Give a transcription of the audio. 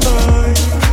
Bye.